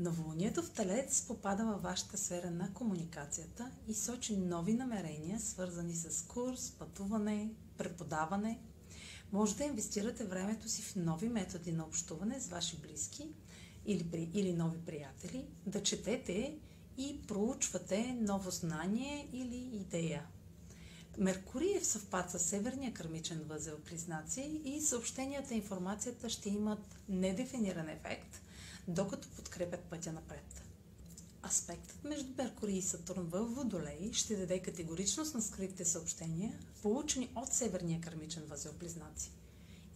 Новолунието в Телец попада във вашата сфера на комуникацията и сочи нови намерения, свързани с курс, пътуване, преподаване. Може да инвестирате времето си в нови методи на общуване с ваши близки или, или нови приятели, да четете и проучвате ново знание или идея. Меркурий е в съвпад с северния кърмичен възел Близнаци и съобщенията и информацията ще имат недефиниран ефект – докато подкрепят пътя напред. Аспектът между Меркурий и Сатурн в Водолей ще даде категоричност на скритите съобщения, получени от Северния кармичен възел Близнаци.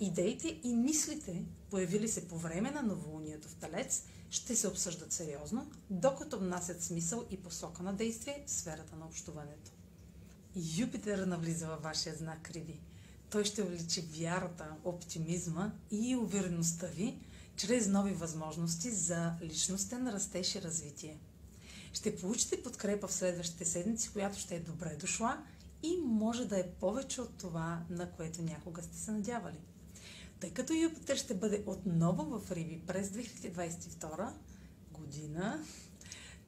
Идеите и мислите, появили се по време на новолунието в Талец, ще се обсъждат сериозно, докато внасят смисъл и посока на действие в сферата на общуването. Юпитер навлиза във вашия знак Риби. Той ще увеличи вярата, оптимизма и увереността ви, чрез нови възможности за личностен растеж и развитие. Ще получите подкрепа в следващите седмици, която ще е добре дошла и може да е повече от това, на което някога сте се надявали. Тъй като Юпитер ще бъде отново в Риби през 2022 година,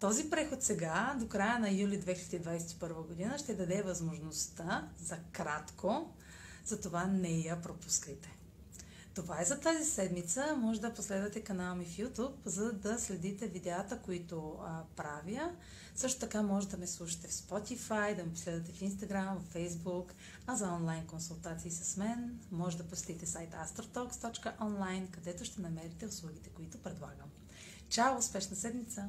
този преход сега, до края на юли 2021 година, ще даде възможността за кратко, затова не я пропускайте. Това е за тази седмица. Може да последвате канала ми в YouTube, за да следите видеята, които а, правя. Също така може да ме слушате в Spotify, да ме последвате в Instagram, в Facebook, а за онлайн консултации с мен може да посетите сайта astrotalks.online, където ще намерите услугите, които предлагам. Чао! Успешна седмица!